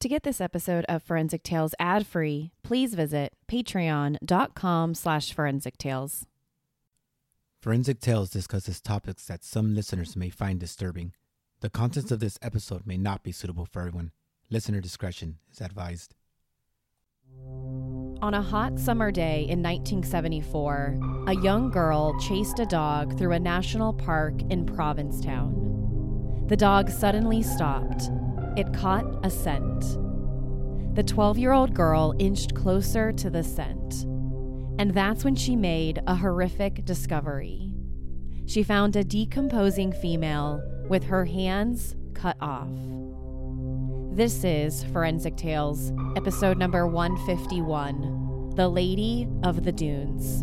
To get this episode of Forensic Tales ad-free, please visit patreon.com slash forensic tales. Forensic Tales discusses topics that some listeners may find disturbing. The contents of this episode may not be suitable for everyone. Listener discretion is advised. On a hot summer day in 1974, a young girl chased a dog through a national park in Provincetown. The dog suddenly stopped. It caught a scent. The 12 year old girl inched closer to the scent. And that's when she made a horrific discovery. She found a decomposing female with her hands cut off. This is Forensic Tales, episode number 151 The Lady of the Dunes.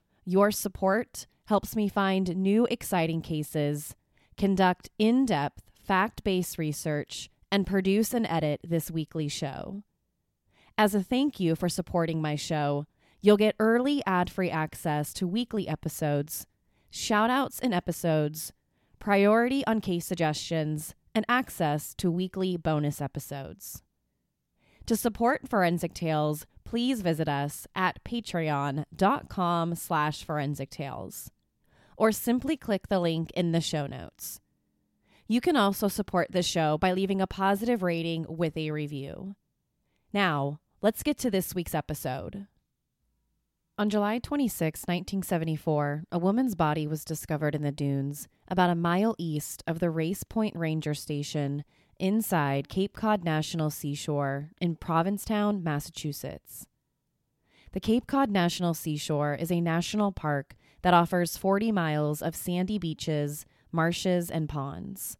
your support helps me find new exciting cases, conduct in depth, fact based research, and produce and edit this weekly show. As a thank you for supporting my show, you'll get early ad free access to weekly episodes, shout outs in episodes, priority on case suggestions, and access to weekly bonus episodes. To support Forensic Tales, please visit us at patreon.com slash forensic tales or simply click the link in the show notes. You can also support the show by leaving a positive rating with a review. Now, let's get to this week's episode. On July 26, 1974, a woman's body was discovered in the dunes about a mile east of the Race Point Ranger Station inside Cape Cod National Seashore in Provincetown, Massachusetts. The Cape Cod National Seashore is a national park that offers 40 miles of sandy beaches, marshes, and ponds.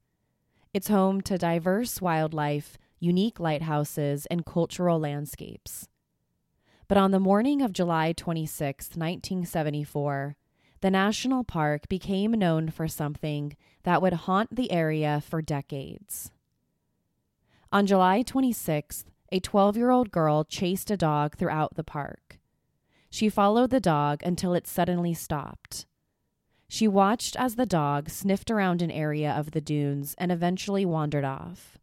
It's home to diverse wildlife, unique lighthouses, and cultural landscapes. But on the morning of July 26, 1974, the national park became known for something that would haunt the area for decades. On July 26th, a 12 year old girl chased a dog throughout the park. She followed the dog until it suddenly stopped. She watched as the dog sniffed around an area of the dunes and eventually wandered off.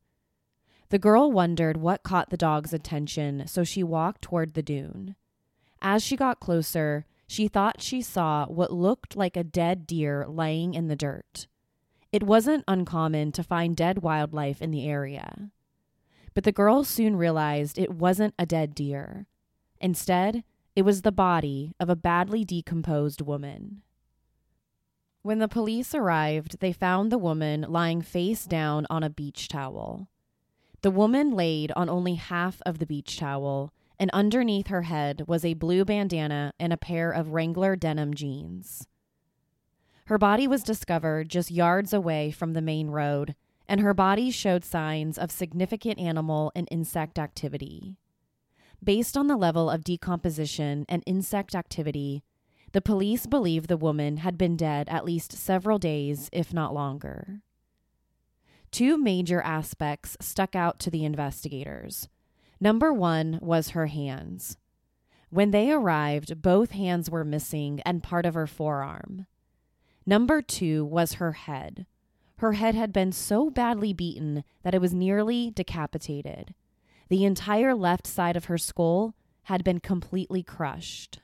The girl wondered what caught the dog's attention, so she walked toward the dune. As she got closer, she thought she saw what looked like a dead deer lying in the dirt. It wasn't uncommon to find dead wildlife in the area. But the girl soon realized it wasn't a dead deer. Instead, it was the body of a badly decomposed woman. When the police arrived, they found the woman lying face down on a beach towel. The woman laid on only half of the beach towel, and underneath her head was a blue bandana and a pair of Wrangler denim jeans. Her body was discovered just yards away from the main road, and her body showed signs of significant animal and insect activity. Based on the level of decomposition and insect activity, the police believe the woman had been dead at least several days, if not longer. Two major aspects stuck out to the investigators. Number one was her hands. When they arrived, both hands were missing and part of her forearm. Number two was her head. Her head had been so badly beaten that it was nearly decapitated. The entire left side of her skull had been completely crushed.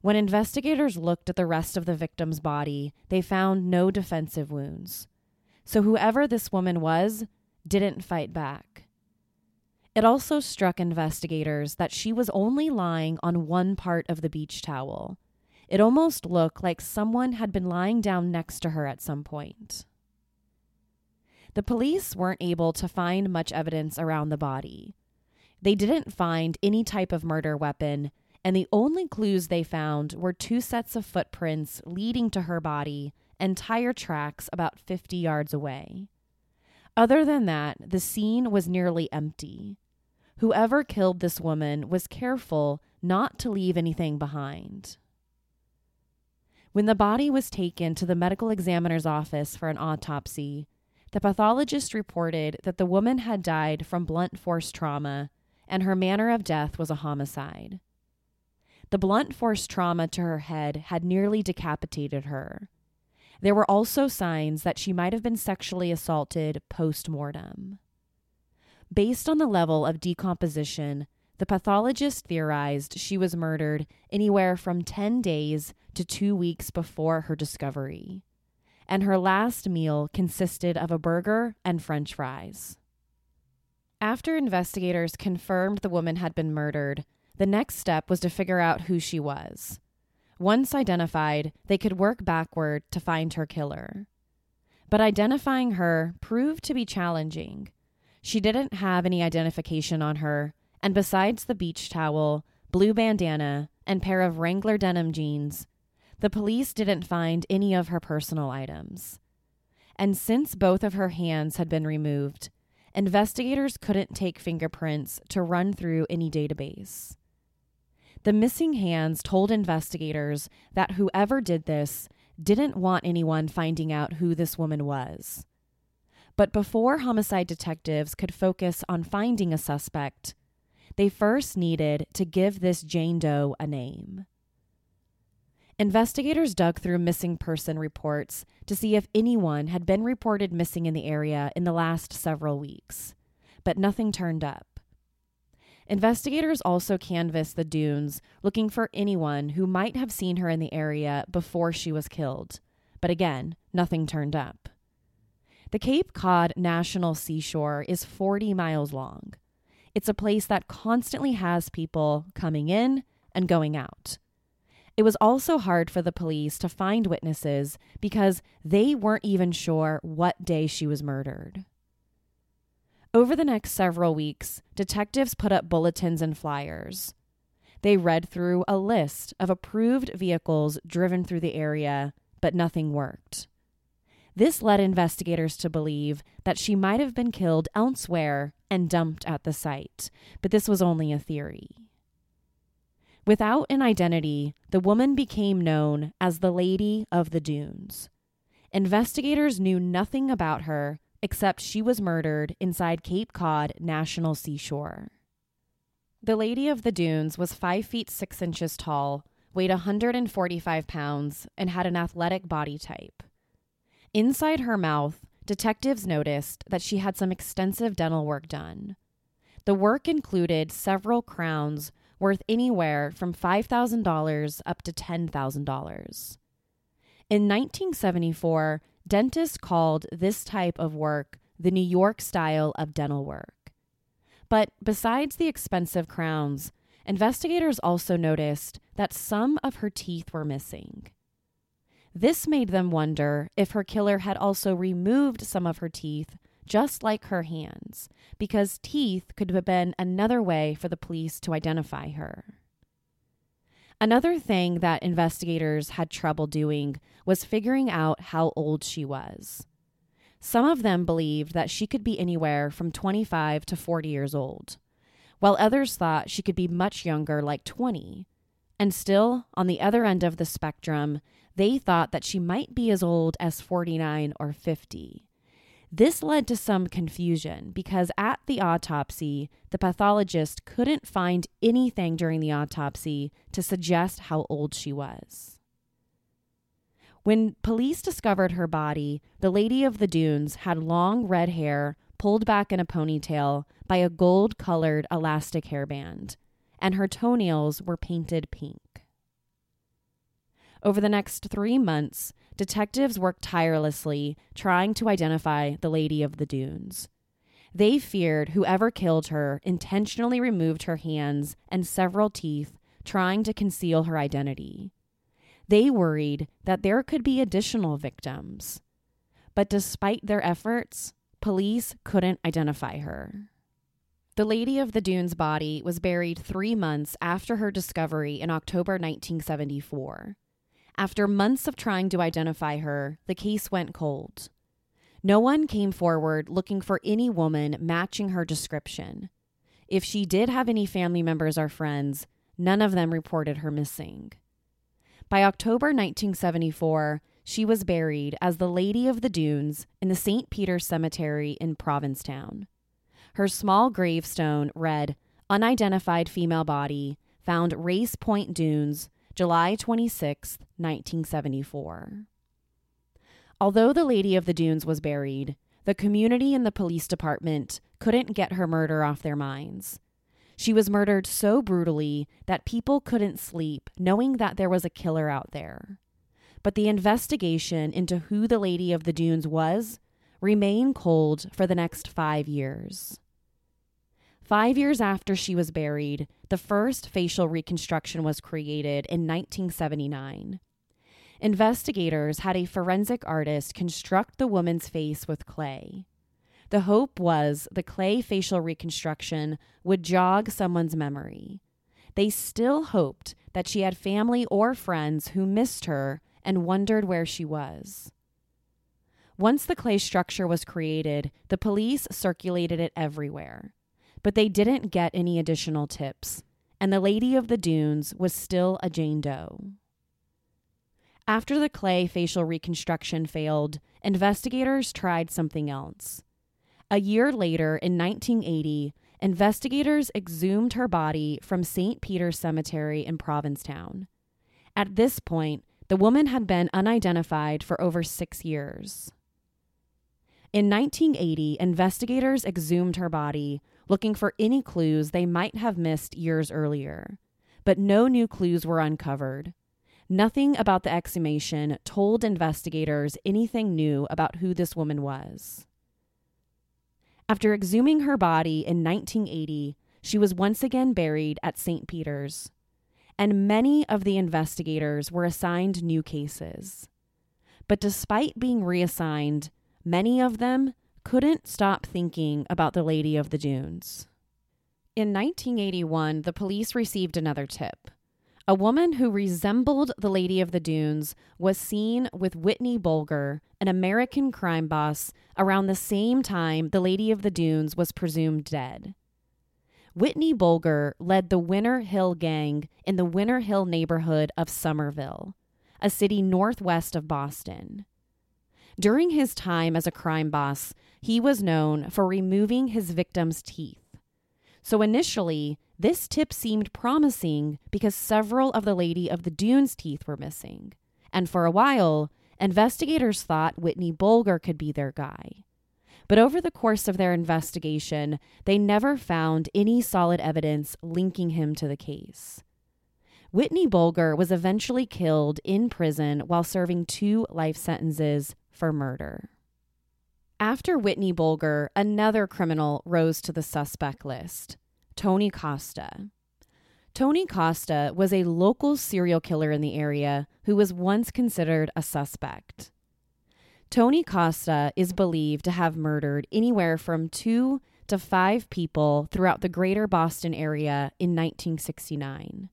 When investigators looked at the rest of the victim's body, they found no defensive wounds. So, whoever this woman was didn't fight back. It also struck investigators that she was only lying on one part of the beach towel. It almost looked like someone had been lying down next to her at some point. The police weren't able to find much evidence around the body. They didn't find any type of murder weapon, and the only clues they found were two sets of footprints leading to her body and tire tracks about 50 yards away. Other than that, the scene was nearly empty. Whoever killed this woman was careful not to leave anything behind. When the body was taken to the medical examiner's office for an autopsy, the pathologist reported that the woman had died from blunt force trauma and her manner of death was a homicide. The blunt force trauma to her head had nearly decapitated her. There were also signs that she might have been sexually assaulted post mortem. Based on the level of decomposition, the pathologist theorized she was murdered anywhere from 10 days to two weeks before her discovery and her last meal consisted of a burger and french fries. After investigators confirmed the woman had been murdered, the next step was to figure out who she was. Once identified, they could work backward to find her killer. But identifying her proved to be challenging. She didn't have any identification on her, and besides the beach towel, blue bandana, and pair of Wrangler denim jeans, the police didn't find any of her personal items. And since both of her hands had been removed, investigators couldn't take fingerprints to run through any database. The missing hands told investigators that whoever did this didn't want anyone finding out who this woman was. But before homicide detectives could focus on finding a suspect, they first needed to give this Jane Doe a name. Investigators dug through missing person reports to see if anyone had been reported missing in the area in the last several weeks, but nothing turned up. Investigators also canvassed the dunes looking for anyone who might have seen her in the area before she was killed, but again, nothing turned up. The Cape Cod National Seashore is 40 miles long. It's a place that constantly has people coming in and going out. It was also hard for the police to find witnesses because they weren't even sure what day she was murdered. Over the next several weeks, detectives put up bulletins and flyers. They read through a list of approved vehicles driven through the area, but nothing worked. This led investigators to believe that she might have been killed elsewhere and dumped at the site, but this was only a theory. Without an identity, the woman became known as the Lady of the Dunes. Investigators knew nothing about her except she was murdered inside Cape Cod National Seashore. The Lady of the Dunes was 5 feet 6 inches tall, weighed 145 pounds, and had an athletic body type. Inside her mouth, detectives noticed that she had some extensive dental work done. The work included several crowns worth anywhere from $5,000 up to $10,000. In 1974, dentists called this type of work the New York style of dental work. But besides the expensive crowns, investigators also noticed that some of her teeth were missing. This made them wonder if her killer had also removed some of her teeth just like her hands, because teeth could have been another way for the police to identify her. Another thing that investigators had trouble doing was figuring out how old she was. Some of them believed that she could be anywhere from 25 to 40 years old, while others thought she could be much younger, like 20. And still, on the other end of the spectrum, they thought that she might be as old as 49 or 50. This led to some confusion because at the autopsy, the pathologist couldn't find anything during the autopsy to suggest how old she was. When police discovered her body, the Lady of the Dunes had long red hair pulled back in a ponytail by a gold colored elastic hairband, and her toenails were painted pink. Over the next three months, detectives worked tirelessly trying to identify the Lady of the Dunes. They feared whoever killed her intentionally removed her hands and several teeth, trying to conceal her identity. They worried that there could be additional victims. But despite their efforts, police couldn't identify her. The Lady of the Dunes body was buried three months after her discovery in October 1974. After months of trying to identify her, the case went cold. No one came forward looking for any woman matching her description. If she did have any family members or friends, none of them reported her missing. By October 1974, she was buried as the Lady of the Dunes in the St. Peter's Cemetery in Provincetown. Her small gravestone read, Unidentified female body, found Race Point Dunes, July 26, 1974. Although the Lady of the Dunes was buried, the community and the police department couldn't get her murder off their minds. She was murdered so brutally that people couldn't sleep knowing that there was a killer out there. But the investigation into who the Lady of the Dunes was remained cold for the next five years. Five years after she was buried, the first facial reconstruction was created in 1979. Investigators had a forensic artist construct the woman's face with clay. The hope was the clay facial reconstruction would jog someone's memory. They still hoped that she had family or friends who missed her and wondered where she was. Once the clay structure was created, the police circulated it everywhere. But they didn't get any additional tips, and the Lady of the Dunes was still a Jane Doe. After the clay facial reconstruction failed, investigators tried something else. A year later, in 1980, investigators exhumed her body from St. Peter's Cemetery in Provincetown. At this point, the woman had been unidentified for over six years. In 1980, investigators exhumed her body, looking for any clues they might have missed years earlier. But no new clues were uncovered. Nothing about the exhumation told investigators anything new about who this woman was. After exhuming her body in 1980, she was once again buried at St. Peter's, and many of the investigators were assigned new cases. But despite being reassigned, many of them couldn't stop thinking about the Lady of the Dunes. In 1981, the police received another tip. A woman who resembled the Lady of the Dunes was seen with Whitney Bulger, an American crime boss, around the same time the Lady of the Dunes was presumed dead. Whitney Bulger led the Winter Hill Gang in the Winter Hill neighborhood of Somerville, a city northwest of Boston. During his time as a crime boss, he was known for removing his victims' teeth. So initially, this tip seemed promising because several of the Lady of the Dunes teeth were missing. And for a while, investigators thought Whitney Bulger could be their guy. But over the course of their investigation, they never found any solid evidence linking him to the case. Whitney Bulger was eventually killed in prison while serving two life sentences for murder. After Whitney Bulger, another criminal rose to the suspect list Tony Costa. Tony Costa was a local serial killer in the area who was once considered a suspect. Tony Costa is believed to have murdered anywhere from two to five people throughout the greater Boston area in 1969.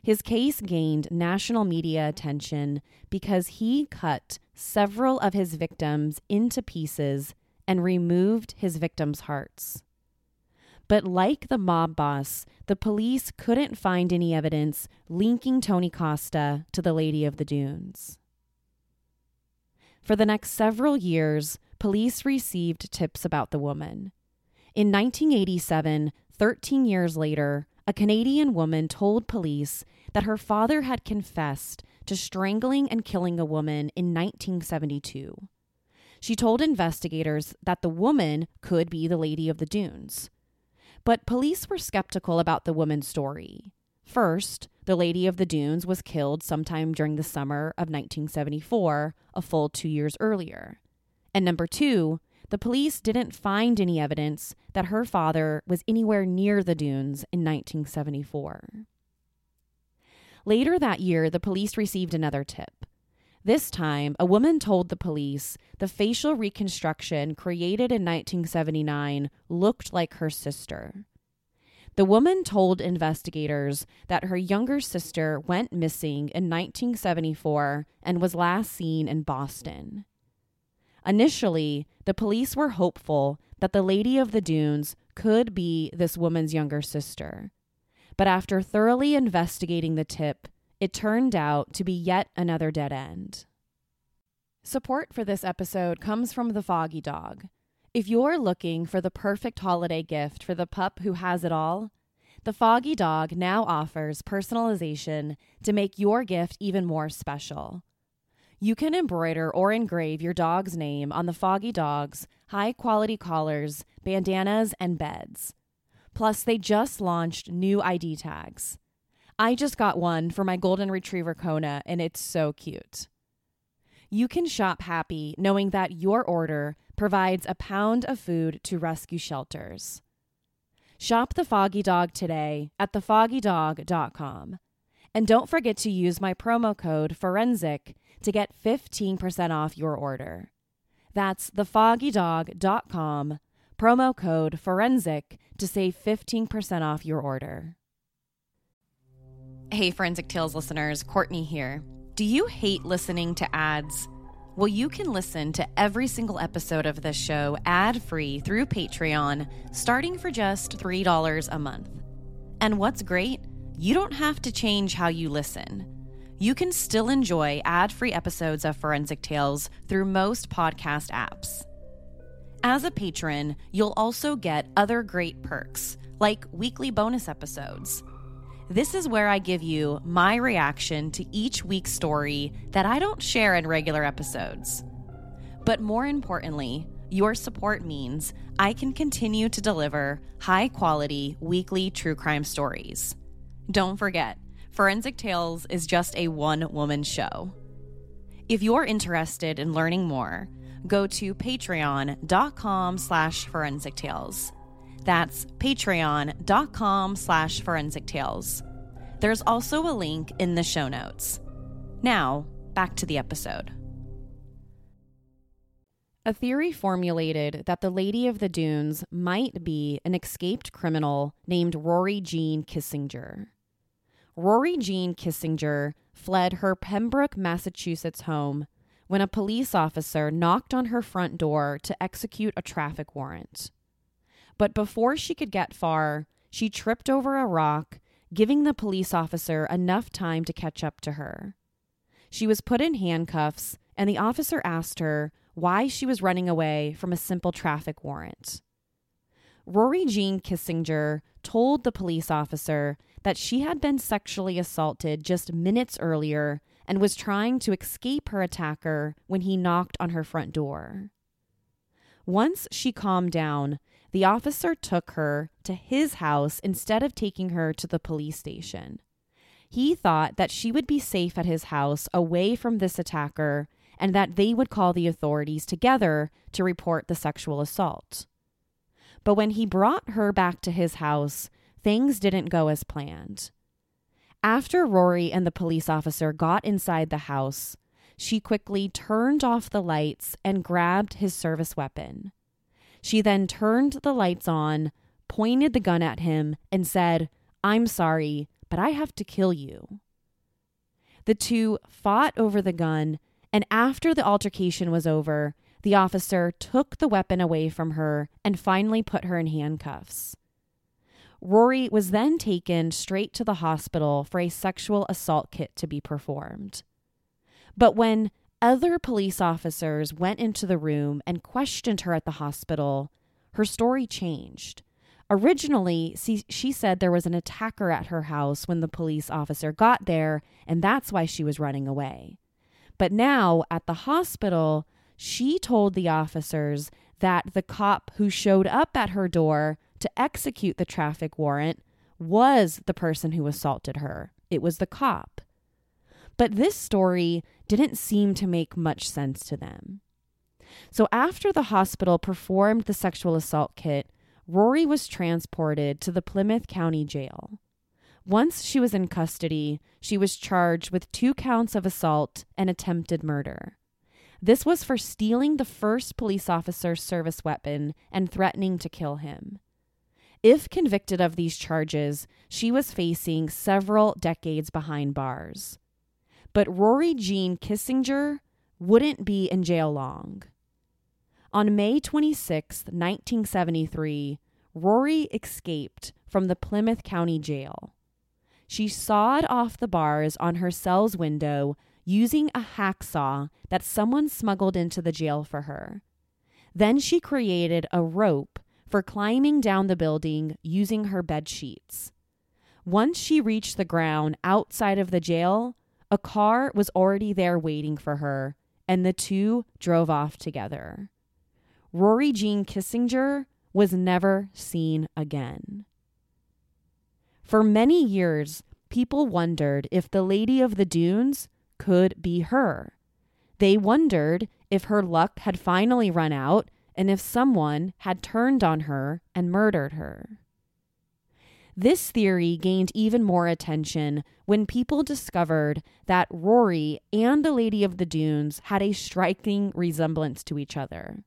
His case gained national media attention because he cut several of his victims into pieces and removed his victims' hearts. But like the mob boss, the police couldn't find any evidence linking Tony Costa to the Lady of the Dunes. For the next several years, police received tips about the woman. In 1987, 13 years later, a Canadian woman told police that her father had confessed to strangling and killing a woman in 1972. She told investigators that the woman could be the Lady of the Dunes. But police were skeptical about the woman's story. First, the Lady of the Dunes was killed sometime during the summer of 1974, a full two years earlier. And number two, the police didn't find any evidence that her father was anywhere near the dunes in 1974. Later that year, the police received another tip. This time, a woman told the police the facial reconstruction created in 1979 looked like her sister. The woman told investigators that her younger sister went missing in 1974 and was last seen in Boston. Initially, the police were hopeful that the Lady of the Dunes could be this woman's younger sister. But after thoroughly investigating the tip, it turned out to be yet another dead end. Support for this episode comes from the Foggy Dog. If you're looking for the perfect holiday gift for the pup who has it all, the Foggy Dog now offers personalization to make your gift even more special. You can embroider or engrave your dog's name on the Foggy Dog's high quality collars, bandanas, and beds. Plus, they just launched new ID tags. I just got one for my golden retriever Kona, and it's so cute. You can shop happy knowing that your order provides a pound of food to rescue shelters. Shop the Foggy Dog today at thefoggydog.com. And don't forget to use my promo code FORENSIC to get 15% off your order. That's thefoggydog.com, promo code FORENSIC to save 15% off your order. Hey, Forensic Tales listeners, Courtney here. Do you hate listening to ads? Well, you can listen to every single episode of this show ad free through Patreon, starting for just $3 a month. And what's great? You don't have to change how you listen. You can still enjoy ad free episodes of Forensic Tales through most podcast apps. As a patron, you'll also get other great perks, like weekly bonus episodes this is where I give you my reaction to each week's story that I don't share in regular episodes. But more importantly, your support means I can continue to deliver high quality weekly true crime stories. Don't forget, Forensic Tales is just a one woman show. If you're interested in learning more, go to patreon.com slash forensic tales. That's patreon.com slash forensic tales. There's also a link in the show notes. Now, back to the episode. A theory formulated that the Lady of the Dunes might be an escaped criminal named Rory Gene Kesinger. Rory Gene Kesinger fled her Pembroke, Massachusetts home when a police officer knocked on her front door to execute a traffic warrant. But before she could get far, she tripped over a rock, giving the police officer enough time to catch up to her. She was put in handcuffs, and the officer asked her why she was running away from a simple traffic warrant. Rory Gene Kesinger told the police officer that she had been sexually assaulted just minutes earlier and was trying to escape her attacker when he knocked on her front door. Once she calmed down, the officer took her to his house instead of taking her to the police station. He thought that she would be safe at his house away from this attacker and that they would call the authorities together to report the sexual assault. But when he brought her back to his house, things didn't go as planned. After Rory and the police officer got inside the house, she quickly turned off the lights and grabbed his service weapon. She then turned the lights on, pointed the gun at him, and said, I'm sorry, but I have to kill you. The two fought over the gun, and after the altercation was over, the officer took the weapon away from her and finally put her in handcuffs. Rory was then taken straight to the hospital for a sexual assault kit to be performed. But when other police officers went into the room and questioned her at the hospital. Her story changed. Originally, she said there was an attacker at her house when the police officer got there, and that's why she was running away. But now, at the hospital, she told the officers that the cop who showed up at her door to execute the traffic warrant was the person who assaulted her. It was the cop. But this story didn't seem to make much sense to them. So after the hospital performed the sexual assault kit, Rory was transported to the Plymouth County Jail. Once she was in custody, she was charged with two counts of assault and attempted murder. This was for stealing the first police officer's service weapon and threatening to kill him. If convicted of these charges, she was facing several decades behind bars. But Rory Gene Kesinger wouldn't be in jail long. On May 26, 1973, Rory escaped from the Plymouth County Jail. She sawed off the bars on her cell's window using a hacksaw that someone smuggled into the jail for her. Then she created a rope for climbing down the building using her bed sheets. Once she reached the ground outside of the jail, a car was already there waiting for her, and the two drove off together. Rory Gene Kesinger was never seen again. For many years, people wondered if the Lady of the Dunes could be her. They wondered if her luck had finally run out and if someone had turned on her and murdered her. This theory gained even more attention when people discovered that Rory and the Lady of the Dunes had a striking resemblance to each other.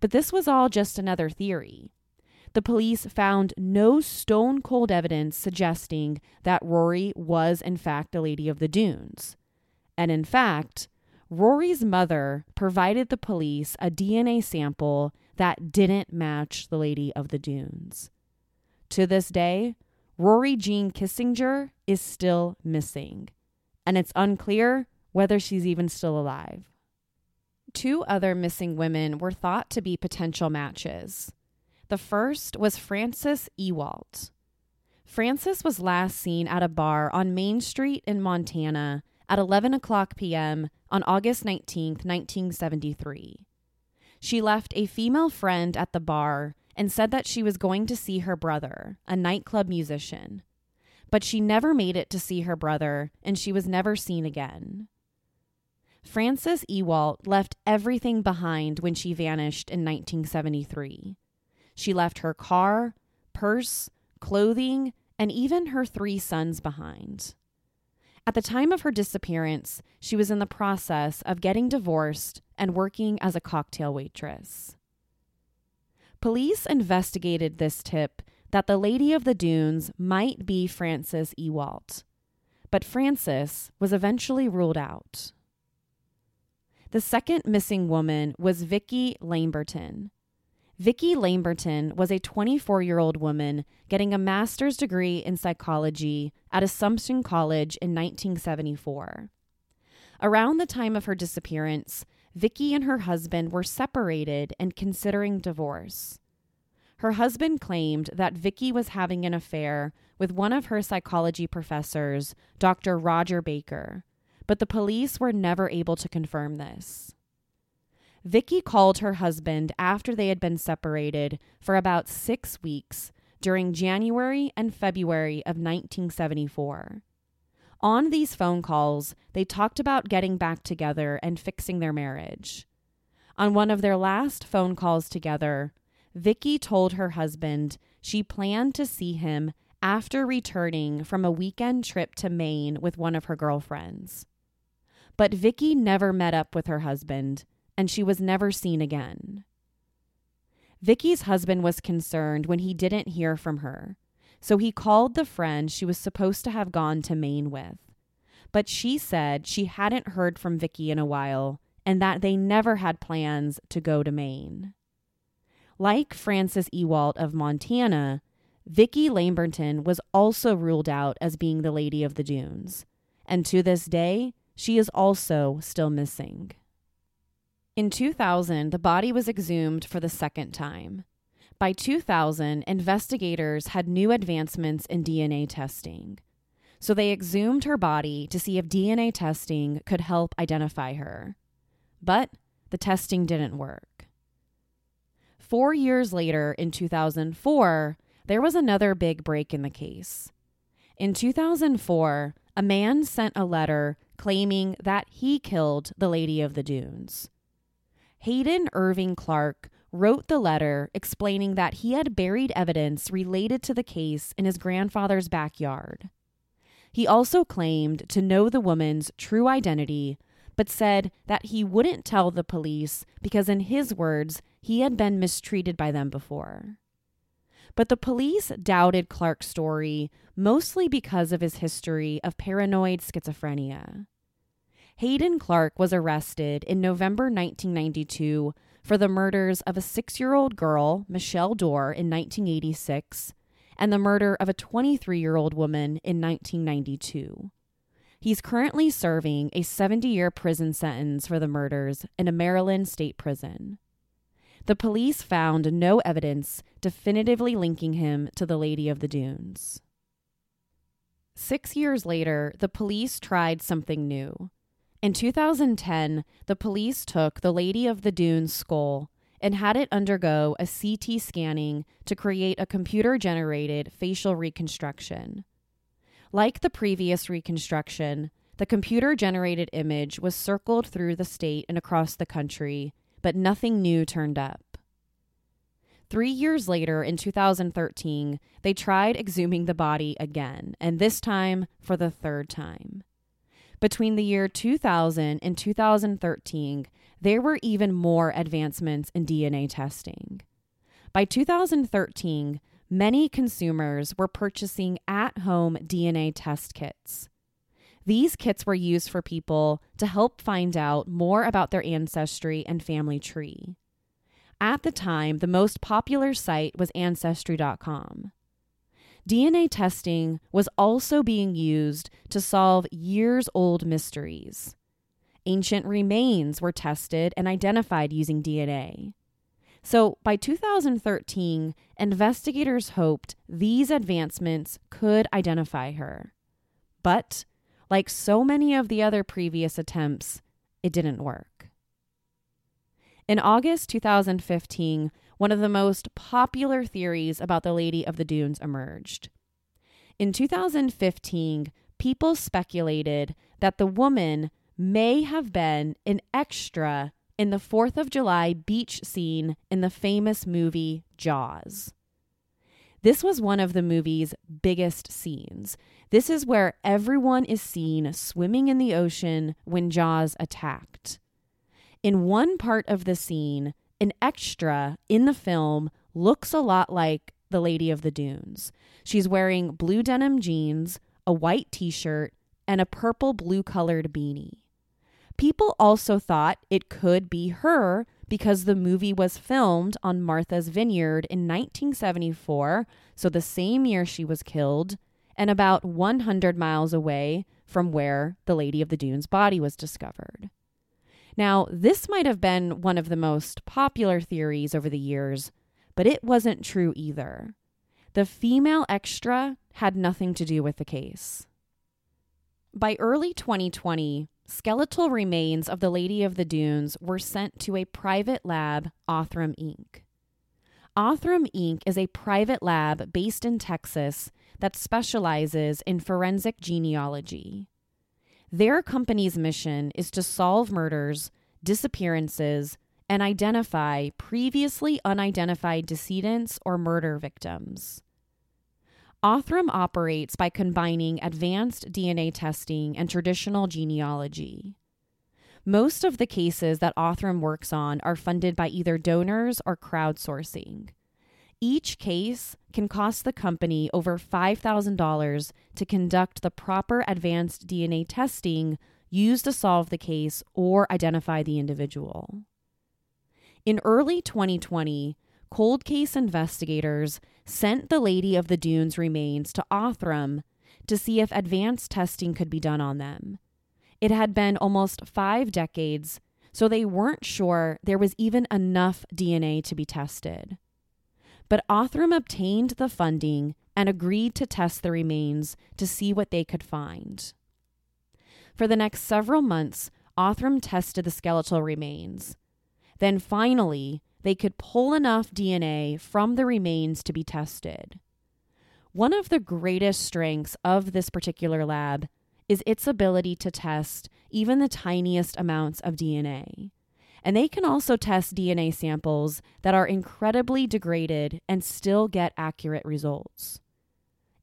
But this was all just another theory. The police found no stone cold evidence suggesting that Rory was, in fact, the Lady of the Dunes. And in fact, Rory's mother provided the police a DNA sample that didn't match the Lady of the Dunes. To this day, Rory Gene Kesinger is still missing, and it's unclear whether she's even still alive. Two other missing women were thought to be potential matches. The first was Frances Ewalt. Frances was last seen at a bar on Main Street in Montana at 11 o'clock p.m. on August 19, 1973. She left a female friend at the bar and said that she was going to see her brother, a nightclub musician. But she never made it to see her brother, and she was never seen again. Frances Ewalt left everything behind when she vanished in 1973. She left her car, purse, clothing, and even her three sons behind. At the time of her disappearance, she was in the process of getting divorced and working as a cocktail waitress. Police investigated this tip that the Lady of the Dunes might be Frances Ewalt, but Frances was eventually ruled out. The second missing woman was Vicki Lamberton, Vicki Lamberton was a 24 year old woman getting a master's degree in psychology at Assumption College in 1974. Around the time of her disappearance, Vicki and her husband were separated and considering divorce. Her husband claimed that Vicki was having an affair with one of her psychology professors, Dr. Roger Baker, but the police were never able to confirm this. Vicki called her husband after they had been separated for about six weeks during January and February of 1974. On these phone calls, they talked about getting back together and fixing their marriage. On one of their last phone calls together, Vicki told her husband she planned to see him after returning from a weekend trip to Maine with one of her girlfriends. But Vicki never met up with her husband and she was never seen again. Vicki's husband was concerned when he didn't hear from her, so he called the friend she was supposed to have gone to Maine with. But she said she hadn't heard from Vicki in a while and that they never had plans to go to Maine. Like Frances Ewalt of Montana, Vicki Lamberton was also ruled out as being the Lady of the Dunes, and to this day, she is also still missing. In 2000, the body was exhumed for the second time. By 2000, investigators had new advancements in DNA testing. So they exhumed her body to see if DNA testing could help identify her. But the testing didn't work. Four years later, in 2004, there was another big break in the case. In 2004, a man sent a letter claiming that he killed the Lady of the Dunes. Hadden Irving Clark wrote the letter explaining that he had buried evidence related to the case in his grandfather's backyard. He also claimed to know the woman's true identity, but said that he wouldn't tell the police because, in his words, he had been mistreated by them before. But the police doubted Clark's story mostly because of his history of paranoid schizophrenia. Hadden Clark was arrested in November 1992 for the murders of a six year old girl, Michelle Dorr, in 1986, and the murder of a 23 year old woman in 1992. He's currently serving a 70 year prison sentence for the murders in a Maryland state prison. The police found no evidence definitively linking him to the Lady of the Dunes. Six years later, the police tried something new. In 2010, the police took the Lady of the Dunes skull and had it undergo a CT scanning to create a computer generated facial reconstruction. Like the previous reconstruction, the computer generated image was circled through the state and across the country, but nothing new turned up. Three years later, in 2013, they tried exhuming the body again, and this time for the third time. Between the year 2000 and 2013, there were even more advancements in DNA testing. By 2013, many consumers were purchasing at home DNA test kits. These kits were used for people to help find out more about their ancestry and family tree. At the time, the most popular site was Ancestry.com. DNA testing was also being used to solve years old mysteries. Ancient remains were tested and identified using DNA. So by 2013, investigators hoped these advancements could identify her. But, like so many of the other previous attempts, it didn't work. In August 2015, one of the most popular theories about the Lady of the Dunes emerged. In 2015, people speculated that the woman may have been an extra in the 4th of July beach scene in the famous movie Jaws. This was one of the movie's biggest scenes. This is where everyone is seen swimming in the ocean when Jaws attacked. In one part of the scene, an extra in the film looks a lot like the Lady of the Dunes. She's wearing blue denim jeans, a white t shirt, and a purple blue colored beanie. People also thought it could be her because the movie was filmed on Martha's Vineyard in 1974, so the same year she was killed, and about 100 miles away from where the Lady of the Dunes body was discovered. Now, this might have been one of the most popular theories over the years, but it wasn't true either. The female extra had nothing to do with the case. By early 2020, skeletal remains of the Lady of the Dunes were sent to a private lab, Othram Inc. Othram Inc. is a private lab based in Texas that specializes in forensic genealogy. Their company's mission is to solve murders, disappearances, and identify previously unidentified decedents or murder victims. Othram operates by combining advanced DNA testing and traditional genealogy. Most of the cases that Othram works on are funded by either donors or crowdsourcing. Each case can cost the company over $5,000 to conduct the proper advanced DNA testing used to solve the case or identify the individual. In early 2020, cold case investigators sent the Lady of the Dunes remains to Othram to see if advanced testing could be done on them. It had been almost five decades, so they weren't sure there was even enough DNA to be tested. But Othram obtained the funding and agreed to test the remains to see what they could find. For the next several months, Othram tested the skeletal remains. Then finally, they could pull enough DNA from the remains to be tested. One of the greatest strengths of this particular lab is its ability to test even the tiniest amounts of DNA. And they can also test DNA samples that are incredibly degraded and still get accurate results.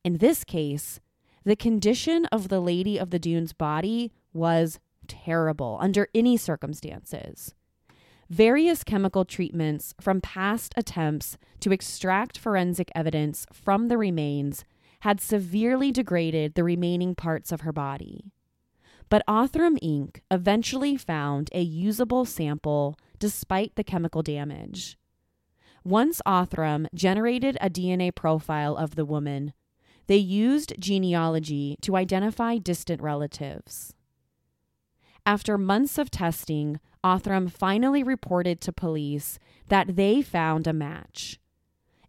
In this case, the condition of the Lady of the Dunes body was terrible under any circumstances. Various chemical treatments from past attempts to extract forensic evidence from the remains had severely degraded the remaining parts of her body. But Othram Inc. eventually found a usable sample despite the chemical damage. Once Othram generated a DNA profile of the woman, they used genealogy to identify distant relatives. After months of testing, Othram finally reported to police that they found a match.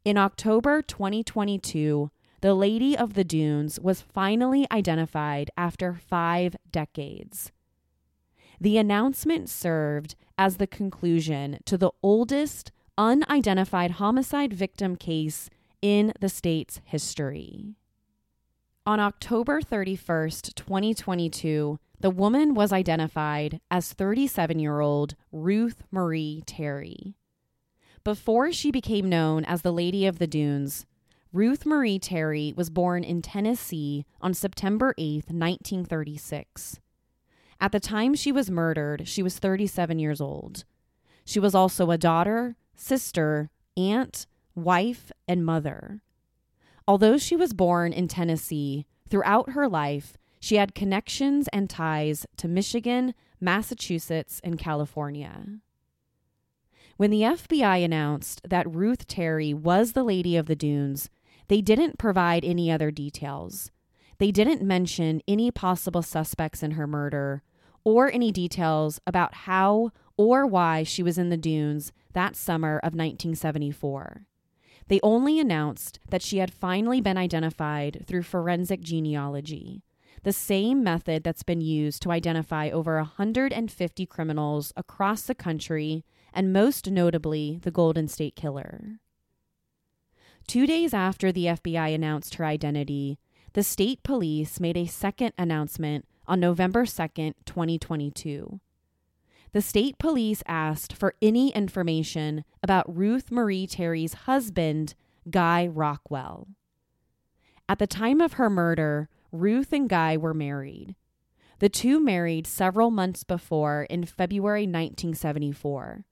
In October 2022, the Lady of the Dunes was finally identified after five decades. The announcement served as the conclusion to the oldest unidentified homicide victim case in the state's history. On October 31st, 2022, the woman was identified as 37 year old Ruth Marie Terry. Before she became known as the Lady of the Dunes, Ruth Marie Terry was born in Tennessee on September 8, 1936. At the time she was murdered, she was 37 years old. She was also a daughter, sister, aunt, wife, and mother. Although she was born in Tennessee, throughout her life, she had connections and ties to Michigan, Massachusetts, and California. When the FBI announced that Ruth Terry was the Lady of the Dunes, they didn't provide any other details. They didn't mention any possible suspects in her murder or any details about how or why she was in the dunes that summer of 1974. They only announced that she had finally been identified through forensic genealogy, the same method that's been used to identify over 150 criminals across the country, and most notably, the Golden State Killer. Two days after the FBI announced her identity, the state police made a second announcement on November 2nd, 2022 the state police asked for any information about Ruth Marie Terry's husband, Guy Rockwell. At the time of her murder, Ruth and Guy were married. The two married several months before in February 1974.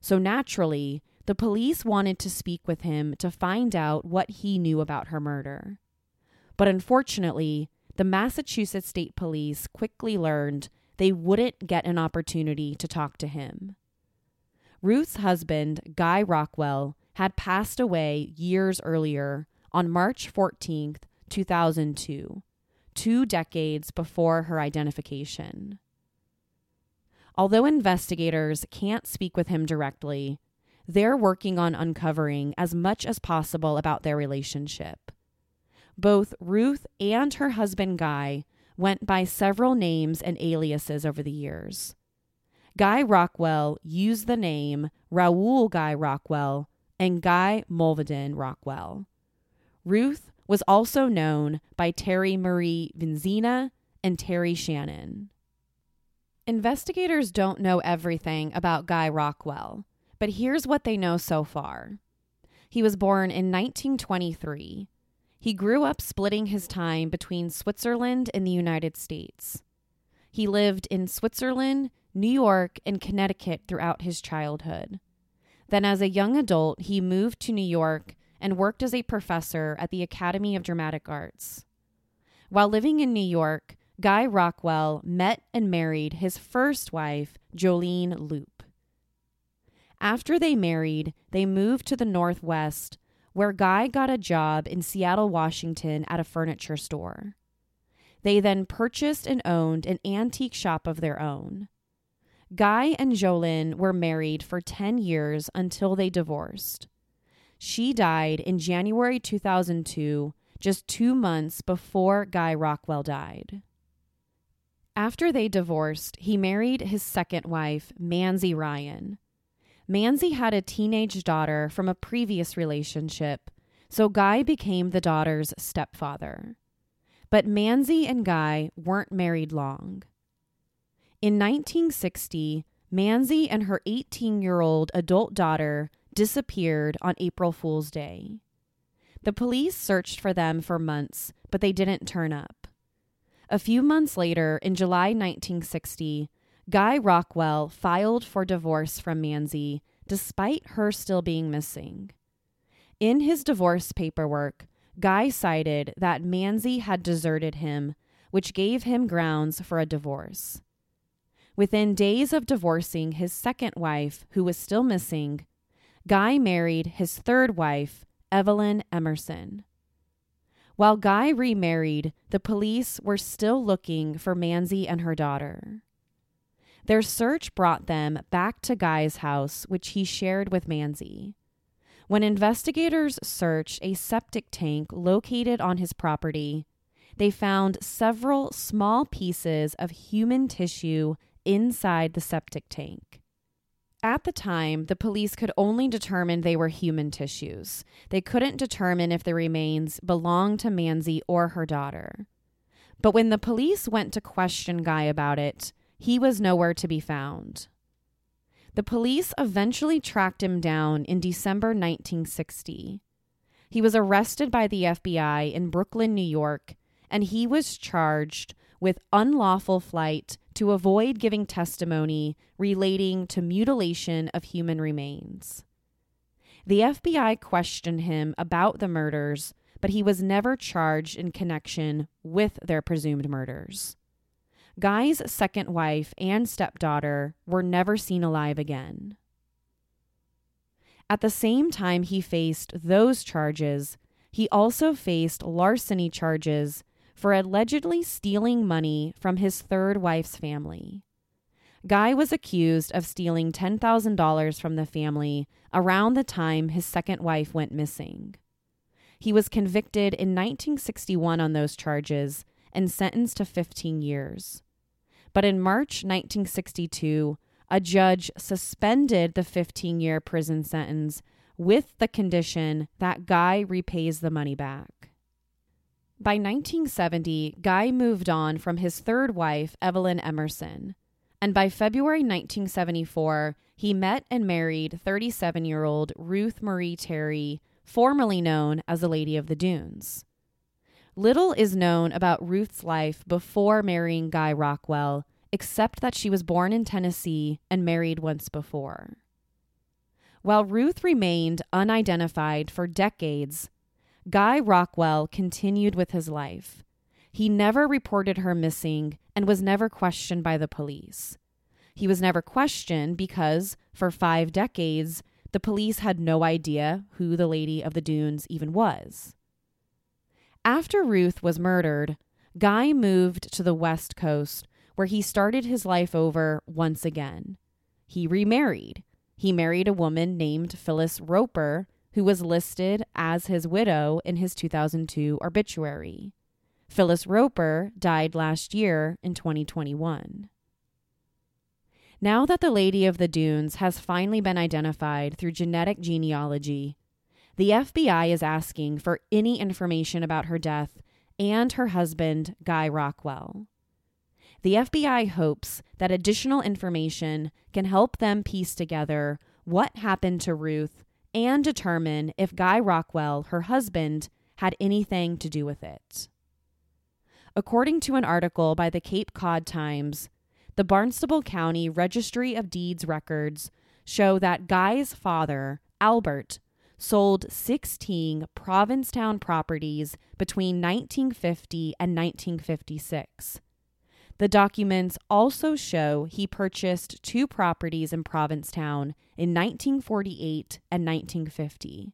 So naturally, the police wanted to speak with him to find out what he knew about her murder. But unfortunately, the Massachusetts State Police quickly learned they wouldn't get an opportunity to talk to him. Ruth's husband, Guy Rockwell, had passed away years earlier on March 14th, 2002, two decades before her identification. Although investigators can't speak with him directly, they're working on uncovering as much as possible about their relationship. Both Ruth and her husband Guy went by several names and aliases over the years. Guy Rockwell used the name Raoul Guy Rockwell and Guy Muldavin Rockwell. Ruth was also known by Terry Marie Vizina and Terry Shannon. Investigators don't know everything about Guy Rockwell, but here's what they know so far. He was born in 1923 he grew up splitting his time between Switzerland and the United States. He lived in Switzerland, New York, and Connecticut throughout his childhood. Then, as a young adult, he moved to New York and worked as a professor at the Academy of Dramatic Arts. While living in New York, Guy Rockwell met and married his first wife, Jolene Loop. After they married, they moved to the Northwest where Guy got a job in Seattle, Washington at a furniture store. They then purchased and owned an antique shop of their own. Guy and Jolene were married for 10 years until they divorced. She died in January 2002, just two months before Guy Rockwell died. After they divorced, he married his second wife, Manzi Ryan. Manzi had a teenage daughter from a previous relationship, so Guy became the daughter's stepfather. But Manzi and Guy weren't married long. In 1960, Manzi and her 18 year old adult daughter disappeared on April Fool's Day. The police searched for them for months, but they didn't turn up. A few months later, in July 1960, Guy Rockwell filed for divorce from Manzi despite her still being missing. In his divorce paperwork, Guy cited that Manzi had deserted him, which gave him grounds for a divorce. Within days of divorcing his second wife, who was still missing, Guy married his third wife, Evelyn Emerson. While Guy remarried, the police were still looking for Manzi and her daughter. Their search brought them back to Guy's house, which he shared with Manzi. When investigators searched a septic tank located on his property, they found several small pieces of human tissue inside the septic tank. At the time, the police could only determine they were human tissues. They couldn't determine if the remains belonged to Manzi or her daughter. But when the police went to question Guy about it, he was nowhere to be found. The police eventually tracked him down in December 1960. He was arrested by the FBI in Brooklyn, New York, and he was charged with unlawful flight to avoid giving testimony relating to mutilation of human remains. The FBI questioned him about the murders, but he was never charged in connection with their presumed murders. Guy's second wife and stepdaughter were never seen alive again. At the same time he faced those charges, he also faced larceny charges for allegedly stealing money from his third wife's family. Guy was accused of stealing $10,000 from the family around the time his second wife went missing. He was convicted in 1961 on those charges and sentenced to 15 years. But in March 1962, a judge suspended the 15 year prison sentence with the condition that Guy repays the money back. By 1970, Guy moved on from his third wife, Evelyn Emerson. And by February 1974, he met and married 37 year old Ruth Marie Terry, formerly known as the Lady of the Dunes. Little is known about Ruth's life before marrying Guy Rockwell, except that she was born in Tennessee and married once before. While Ruth remained unidentified for decades, Guy Rockwell continued with his life. He never reported her missing and was never questioned by the police. He was never questioned because, for five decades, the police had no idea who the Lady of the Dunes even was. After Ruth was murdered, Guy moved to the West Coast where he started his life over once again. He remarried. He married a woman named Phyllis Roper who was listed as his widow in his 2002 obituary. Phyllis Roper died last year in 2021. Now that the Lady of the Dunes has finally been identified through genetic genealogy, the FBI is asking for any information about her death and her husband, Guy Rockwell. The FBI hopes that additional information can help them piece together what happened to Ruth and determine if Guy Rockwell, her husband, had anything to do with it. According to an article by the Cape Cod Times, the Barnstable County Registry of Deeds records show that Guy's father, Albert, sold 16 Provincetown properties between 1950 and 1956. The documents also show he purchased two properties in Provincetown in 1948 and 1950.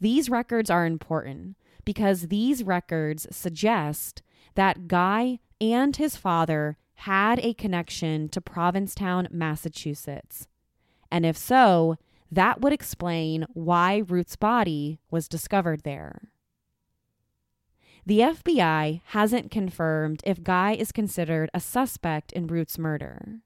These records are important because these records suggest that Guy and his father had a connection to Provincetown, Massachusetts. And if so, that would explain why Ruth's body was discovered there. The FBI hasn't confirmed if Guy is considered a suspect in Ruth's murder.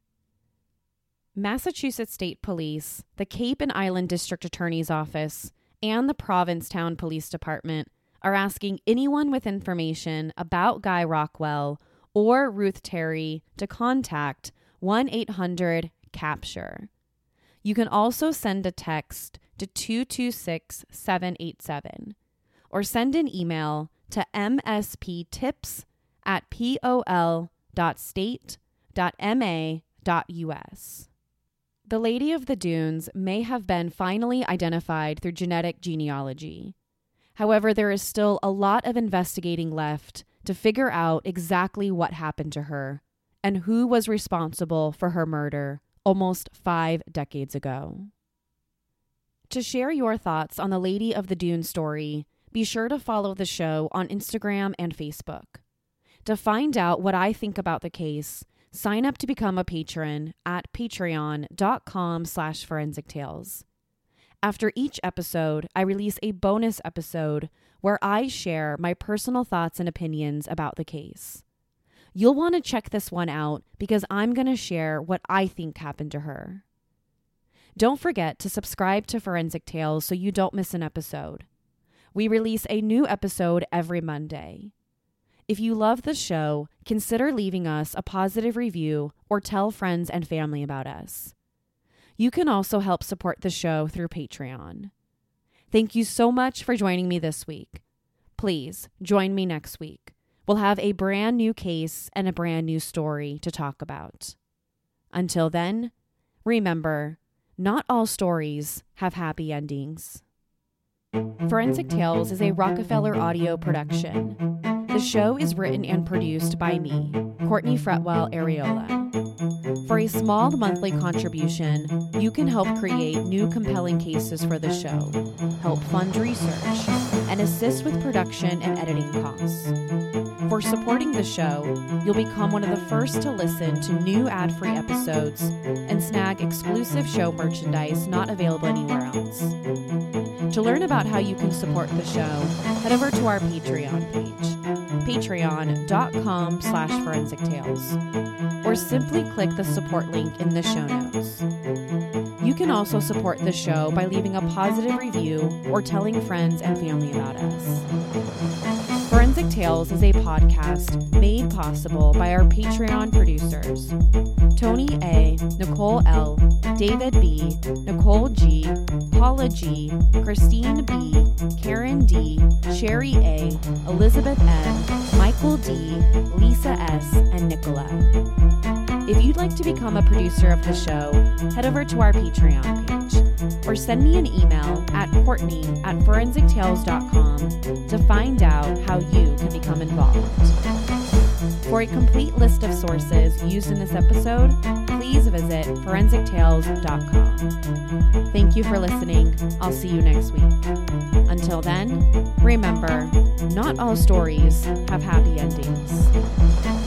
Massachusetts State Police, the Cape and Island District Attorney's Office, and the Provincetown Police Department are asking anyone with information about Guy Rockwell or Ruth Terry to contact 1 800 CAPTURE. You can also send a text to 226 787 or send an email to msptips at pol.state.ma.us. The Lady of the Dunes may have been finally identified through genetic genealogy. However, there is still a lot of investigating left to figure out exactly what happened to her and who was responsible for her murder almost five decades ago. To share your thoughts on the Lady of the Dune story, be sure to follow the show on Instagram and Facebook. To find out what I think about the case, sign up to become a patron at patreon.com slash forensic tales. After each episode, I release a bonus episode where I share my personal thoughts and opinions about the case. You'll want to check this one out because I'm going to share what I think happened to her. Don't forget to subscribe to Forensic Tales so you don't miss an episode. We release a new episode every Monday. If you love the show, consider leaving us a positive review or tell friends and family about us. You can also help support the show through Patreon. Thank you so much for joining me this week. Please join me next week. We'll have a brand new case and a brand new story to talk about. Until then, remember not all stories have happy endings. Forensic Tales is a Rockefeller audio production. The show is written and produced by me, Courtney Fretwell Areola. For a small monthly contribution, you can help create new compelling cases for the show, help fund research, and assist with production and editing costs. For supporting the show, you'll become one of the first to listen to new ad free episodes and snag exclusive show merchandise not available anywhere else. To learn about how you can support the show, head over to our Patreon page, patreon.com slash forensic tales, or simply click the support link in the show notes. You can also support the show by leaving a positive review or telling friends and family about us. Forensic Tales is a podcast made possible by our Patreon producers Tony A., Nicole L., David B., Nicole G., Paula G., Christine B., Karen D., Sherry A., Elizabeth M., Michael D., Lisa S., and Nicola. If you'd like to become a producer of the show, head over to our Patreon page or send me an email at Courtney at forensictales.com to find out how you can become involved. For a complete list of sources used in this episode, please visit forensictales.com. Thank you for listening. I'll see you next week. Until then, remember, not all stories have happy endings.